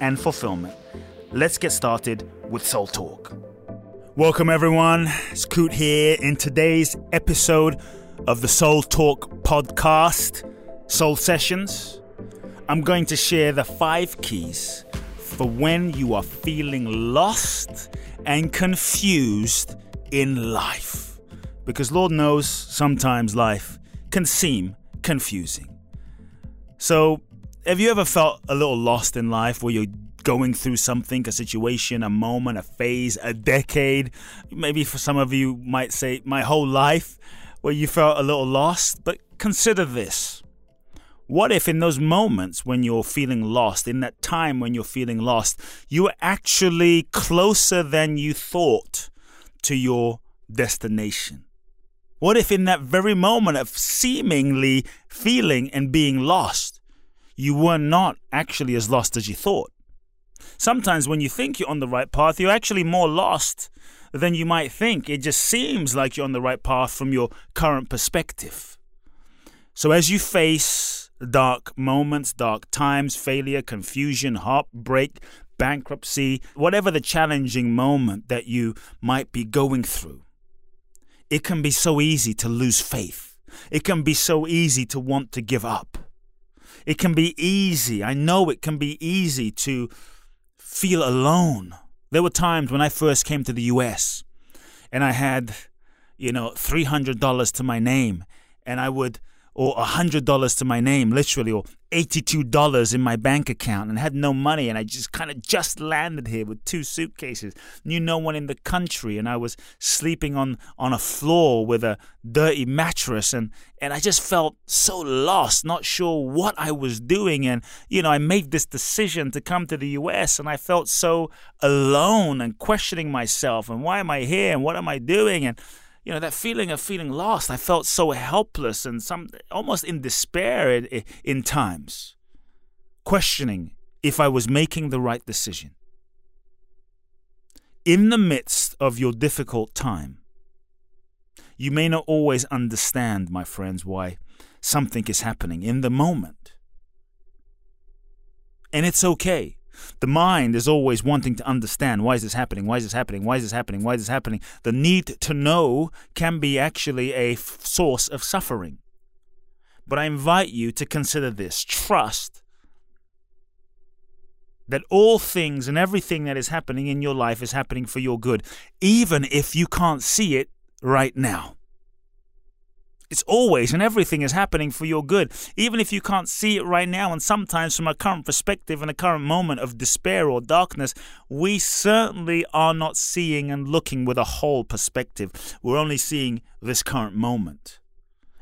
and fulfillment. Let's get started with Soul Talk. Welcome, everyone. It's Kute here in today's episode of the Soul Talk podcast, Soul Sessions. I'm going to share the five keys for when you are feeling lost and confused in life. Because Lord knows sometimes life can seem confusing. So, have you ever felt a little lost in life where you're going through something, a situation, a moment, a phase, a decade? Maybe for some of you might say my whole life where you felt a little lost, but consider this. What if in those moments when you're feeling lost, in that time when you're feeling lost, you were actually closer than you thought to your destination? What if in that very moment of seemingly feeling and being lost, you were not actually as lost as you thought? Sometimes when you think you're on the right path, you're actually more lost than you might think. It just seems like you're on the right path from your current perspective. So as you face dark moments, dark times, failure, confusion, heartbreak, bankruptcy, whatever the challenging moment that you might be going through, it can be so easy to lose faith. It can be so easy to want to give up. It can be easy, I know it can be easy to feel alone. There were times when I first came to the US and I had, you know, $300 to my name and I would or $100 to my name, literally, or $82 in my bank account and had no money. And I just kind of just landed here with two suitcases, knew no one in the country. And I was sleeping on, on a floor with a dirty mattress. And, and I just felt so lost, not sure what I was doing. And, you know, I made this decision to come to the US and I felt so alone and questioning myself and why am I here and what am I doing? And, you know that feeling of feeling lost. I felt so helpless and some almost in despair in, in times questioning if i was making the right decision. In the midst of your difficult time you may not always understand my friends why something is happening in the moment. And it's okay the mind is always wanting to understand why is this happening? Why is this happening? Why is this happening? Why is this happening? The need to know can be actually a f- source of suffering. But I invite you to consider this trust that all things and everything that is happening in your life is happening for your good, even if you can't see it right now. It's always and everything is happening for your good, even if you can't see it right now. And sometimes, from a current perspective and a current moment of despair or darkness, we certainly are not seeing and looking with a whole perspective. We're only seeing this current moment,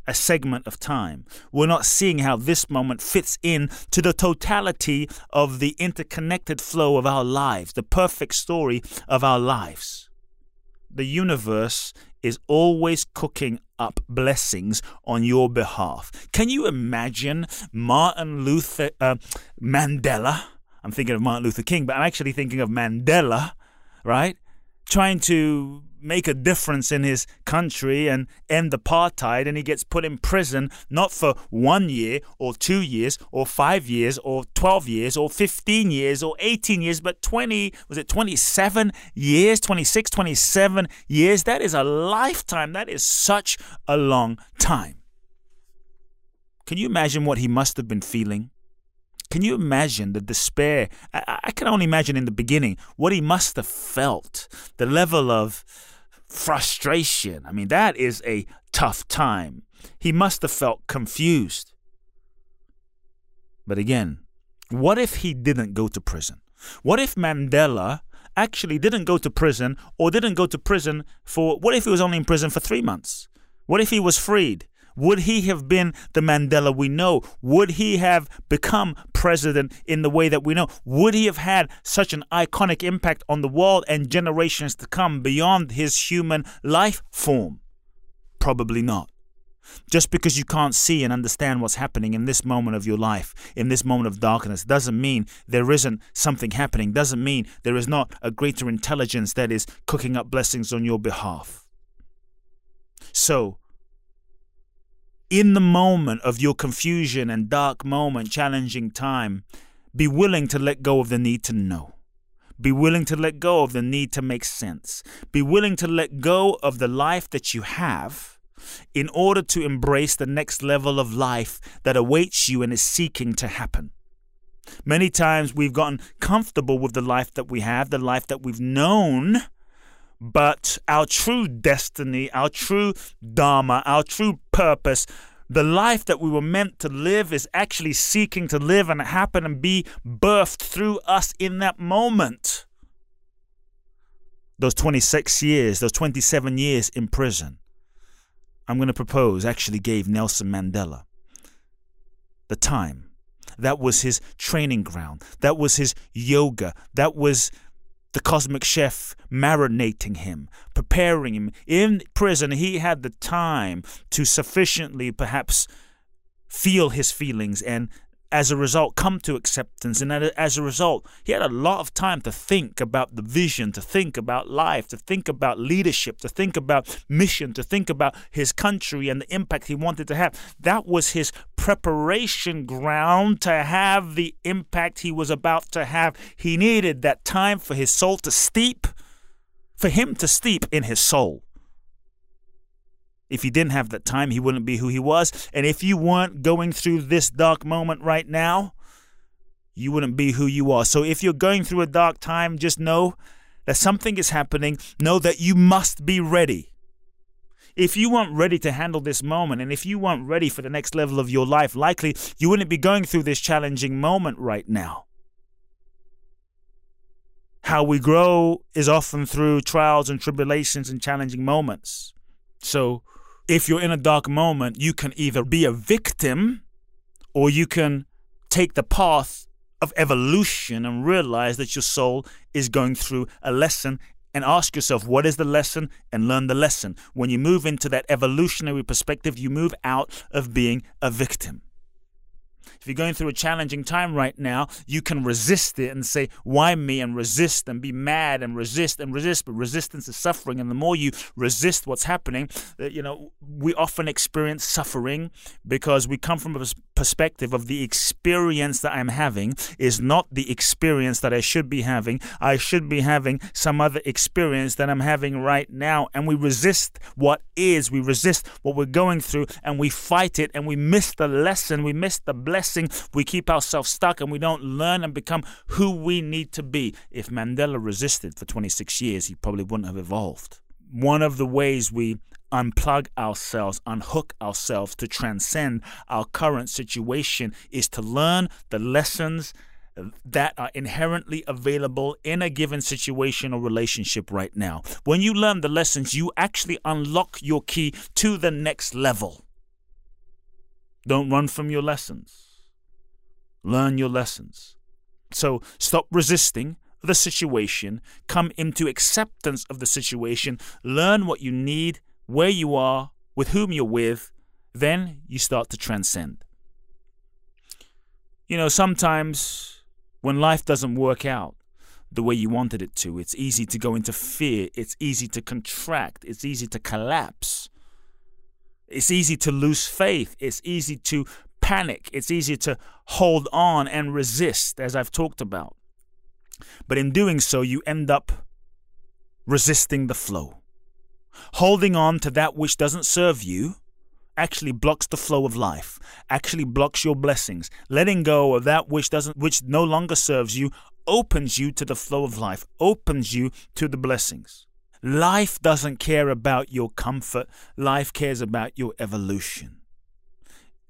a segment of time. We're not seeing how this moment fits in to the totality of the interconnected flow of our lives, the perfect story of our lives. The universe is always cooking up blessings on your behalf. Can you imagine Martin Luther uh, Mandela? I'm thinking of Martin Luther King, but I'm actually thinking of Mandela, right? Trying to make a difference in his country and end apartheid, and he gets put in prison not for one year or two years or five years or 12 years or 15 years or 18 years, but 20, was it 27 years, 26, 27 years? That is a lifetime. That is such a long time. Can you imagine what he must have been feeling? Can you imagine the despair? I, I, can only imagine in the beginning what he must have felt, the level of frustration. I mean, that is a tough time. He must have felt confused. But again, what if he didn't go to prison? What if Mandela actually didn't go to prison or didn't go to prison for what if he was only in prison for three months? What if he was freed? Would he have been the Mandela we know? Would he have become president in the way that we know? Would he have had such an iconic impact on the world and generations to come beyond his human life form? Probably not. Just because you can't see and understand what's happening in this moment of your life, in this moment of darkness, doesn't mean there isn't something happening, doesn't mean there is not a greater intelligence that is cooking up blessings on your behalf. So, in the moment of your confusion and dark moment, challenging time, be willing to let go of the need to know. Be willing to let go of the need to make sense. Be willing to let go of the life that you have in order to embrace the next level of life that awaits you and is seeking to happen. Many times we've gotten comfortable with the life that we have, the life that we've known, but our true destiny, our true dharma, our true purpose, the life that we were meant to live is actually seeking to live and happen and be birthed through us in that moment. Those 26 years, those 27 years in prison, I'm going to propose actually gave Nelson Mandela the time. That was his training ground. That was his yoga. That was the cosmic chef marinating him, preparing him. In prison, he had the time to sufficiently perhaps feel his feelings and as a result come to acceptance. And as a result he had a lot of time to think about the vision to think about life to think about leadership to think about mission to think about his country and the impact he wanted to have. That was his preparation ground to have the impact he was about to have. He needed that time for his soul to steep for him to steep in his soul if he didn't have that time, he wouldn't be who he was. And if you weren't going through this dark moment right now, you wouldn't be who you are. So if you're going through a dark time, just know that something is happening. Know that you must be ready. If you weren't ready to handle this moment, and if you weren't ready for the next level of your life, likely you wouldn't be going through this challenging moment right now. How we grow is often through trials and tribulations and challenging moments. So, if you're in a dark moment, you can either be a victim or you can take the path of evolution and realize that your soul is going through a lesson and ask yourself, what is the lesson? And learn the lesson. When you move into that evolutionary perspective, you move out of being a victim. If you're going through a challenging time right now, you can resist it and say, Why me? and resist and be mad and resist and resist. But resistance is suffering. And the more you resist what's happening, uh, you know, we often experience suffering because we come from a perspective of the experience that I'm having is not the experience that I should be having. I should be having some other experience that I'm having right now. And we resist what is, we resist what we're going through, and we fight it, and we miss the lesson, we miss the blessing. We keep ourselves stuck, and we don't learn and become who we need to be. If Mandela resisted for 26 years, he probably wouldn't have evolved. One of the ways we unplug ourselves, unhook ourselves to transcend our current situation is to learn the lessons that are inherently available in a given situation or relationship right now. When you learn the lessons, you actually unlock your key to the next level. Don't run from your lessons. Learn your lessons. So stop resisting the situation, come into acceptance of the situation, learn what you need where you are, with whom you're with, then you start to transcend. You know, sometimes when life doesn't work out the way you wanted it to, it's easy to go into fear, it's easy to contract, it's easy to collapse. It's easy to lose faith, it's easy to panic, it's easy to hold on and resist, as I've talked about. But in doing so, you end up resisting the flow. Holding on to that which doesn't serve you actually blocks the flow of life, actually blocks your blessings. Letting go of that which doesn't which no longer serves you opens you to the flow of life, opens you to the blessings. Life doesn't care about your comfort, life cares about your evolution.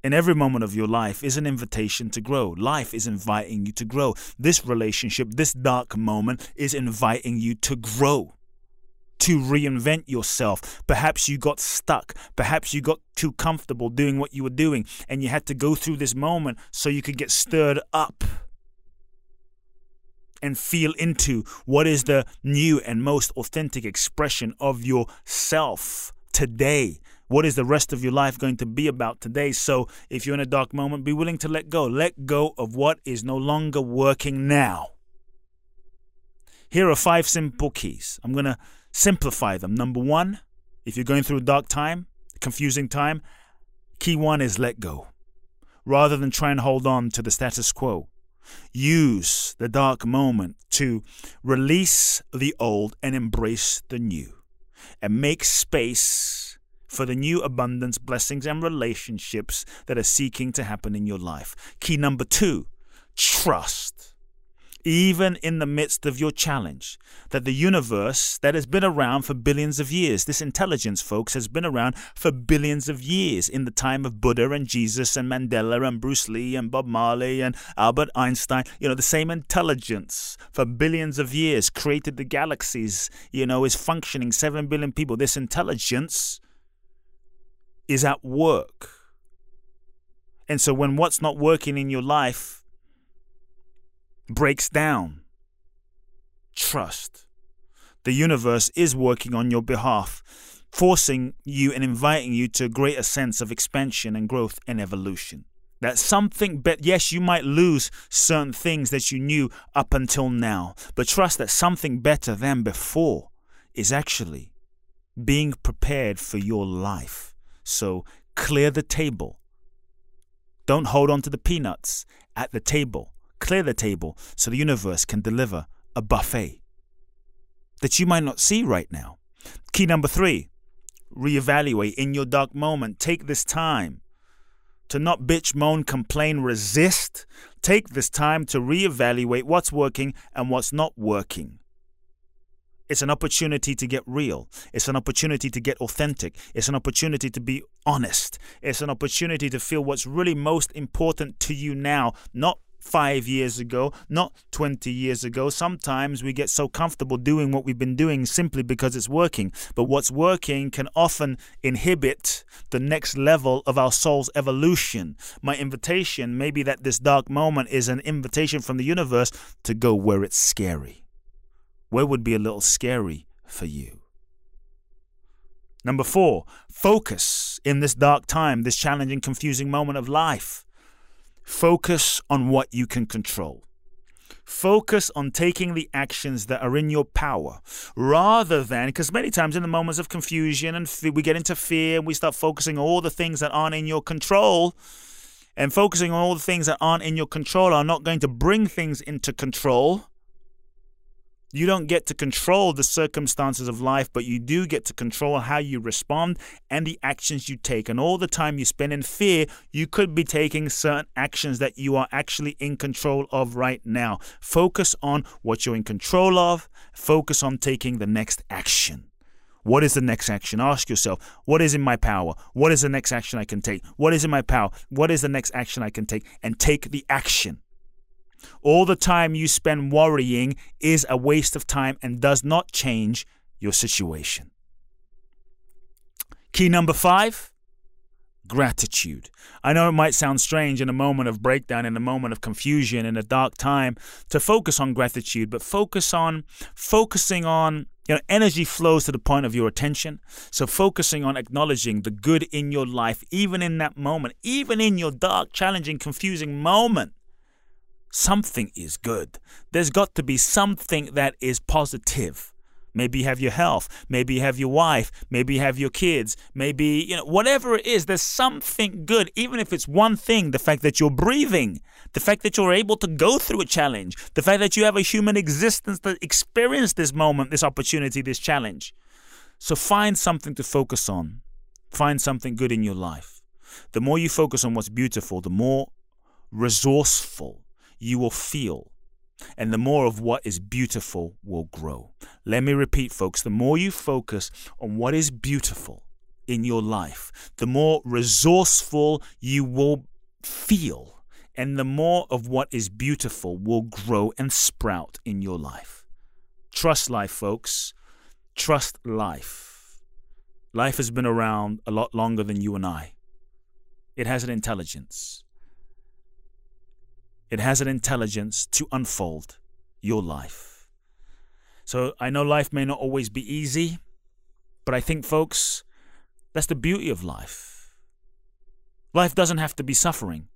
In every moment of your life is an invitation to grow. Life is inviting you to grow. This relationship, this dark moment is inviting you to grow, to reinvent yourself. Perhaps you got stuck. Perhaps you got too comfortable doing what you were doing and you had to go through this moment so you could get stirred up and feel into what is the new and most authentic expression of yourself today. What is the rest of your life going to be about today? So, if you're in a dark moment, be willing to let go. Let go of what is no longer working now. Here are five simple keys. I'm going to simplify them. Number one, if you're going through a dark time, confusing time, key one is let go. Rather than try and hold on to the status quo, use the dark moment to release the old and embrace the new and make space for the new abundance, blessings, and relationships that are seeking to happen in your life. Key number two trust even in the midst of your challenge. That the universe that has been around for billions of years, this intelligence, folks, has been around for billions of years in the time of Buddha and Jesus and Mandela and Bruce Lee and Bob Marley and Albert Einstein. You know, the same intelligence for billions of years created the galaxies, you know, is functioning, 7 billion people. This intelligence is at work. And so when what's not working in your life breaks down. Trust. The universe is working on your behalf, forcing you and inviting you to a greater sense of expansion and growth and evolution. That something but yes, you might lose certain things that you knew up until now, but trust that something better than before is actually being prepared for your life. So clear the table. Don't hold on to the peanuts at the table clear the table so the universe can deliver a buffet that you might not see right now. Key number three reevaluate in your dark moment. Take this time to not bitch, moan, complain, resist. Take this time to reevaluate what's working and what's not working. It's an opportunity to get real. It's an opportunity to get authentic. It's an opportunity to be honest. It's an opportunity to feel what's really most important to you now, not five years ago, not 20 years ago. Sometimes we get so comfortable doing what we've been doing simply because it's working. But what's working can often inhibit the next level of our soul's evolution. My invitation, maybe that this dark moment is an invitation from the universe to go where it's scary. Where would be a little scary for you? Number four, focus in this dark time, this challenging, confusing moment of life. Focus on what you can control. Focus on taking the actions that are in your power rather than, because many times in the moments of confusion and we get into fear and we start focusing on all the things that aren't in your control. And focusing on all the things that aren't in your control are not going to bring things into control. You don't get to control the circumstances of life, but you do get to control how you respond and the actions you take. And all the time you spend in fear, you could be taking certain actions that you are actually in control of right now. Focus on what you're in control of, focus on taking the next action. What is the next action? Ask yourself, what is in my power? What is the next action I can take? What is in my power? What is the next action I can take? And take the action. All the time you spend worrying is a waste of time and does not change your situation. Key number five gratitude. I know it might sound strange in a moment of breakdown, in a moment of confusion, in a dark time to focus on gratitude, but focus on focusing on you know, energy flows to the point of your attention. So, focusing on acknowledging the good in your life, even in that moment, even in your dark, challenging, confusing moment, something is good. There's got to be something that is positive. Maybe you have your health. Maybe you have your wife. Maybe you have your kids. Maybe, you know, whatever it is, there's something good. Even if it's one thing, the fact that you're breathing, the fact that you're able to go through a challenge, the fact that you have a human existence that experienced this moment, this opportunity, this challenge. So find something to focus on. Find something good in your life. The more you focus on what's beautiful, the more resourceful you will feel. And the more of what is beautiful will grow. Let me repeat, folks the more you focus on what is beautiful, in your life, the more resourceful you will feel, and the more of what is beautiful will grow and sprout in your life. Trust life, folks. Trust life. Life has been around a lot longer than you and I. It has an intelligence. It has an intelligence to unfold your life. So I know life may not always be easy, but I think, folks, that's the beauty of life. Life doesn't have to be suffering,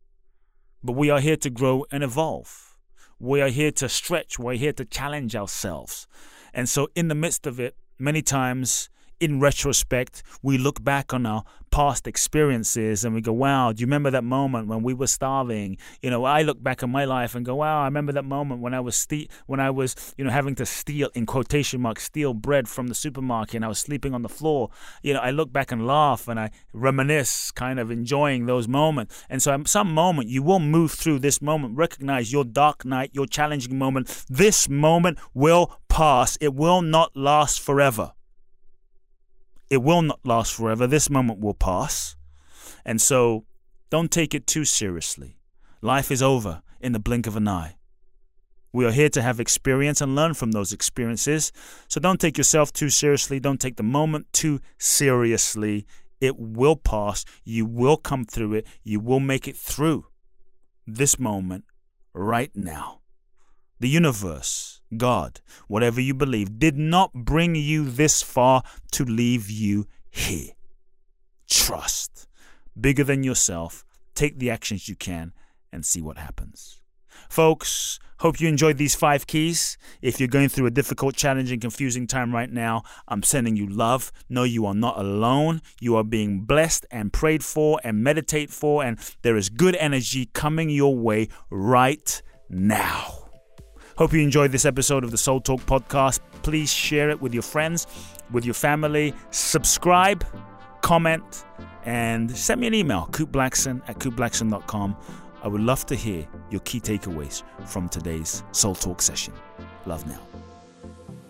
but we are here to grow and evolve. We are here to stretch. We're here to challenge ourselves. And so, in the midst of it, many times in retrospect, we look back on our past experiences and we go, wow, do you remember that moment when we were starving? You know, I look back on my life and go, wow, I remember that moment when I was ste- when I was, you know, having to steal in quotation marks steal bread from the supermarket and I was sleeping on the floor. You know, I look back and laugh and I reminisce, kind of enjoying those moments. And so, at some moment, you will move through this moment, recognize your dark night, your challenging moment. This moment will pass. It will not last forever. It will not last forever. This moment will pass. And so don't take it too seriously. Life is over in the blink of an eye. We are here to have experience and learn from those experiences. So don't take yourself too seriously. Don't take the moment too seriously. It will pass. You will come through it. You will make it through this moment right now. The universe God, whatever you believe, did not bring you this far to leave you here. Trust. Bigger than yourself. Take the actions you can and see what happens. Folks, hope you enjoyed these five keys. If you're going through a difficult, challenging, confusing time right now, I'm sending you love. Know you are not alone. You are being blessed and prayed for and meditate for, and there is good energy coming your way right now. Hope you enjoyed this episode of the Soul Talk podcast. Please share it with your friends, with your family. Subscribe, comment, and send me an email, kuteblackson at kuteblackson.com. I would love to hear your key takeaways from today's Soul Talk session. Love now.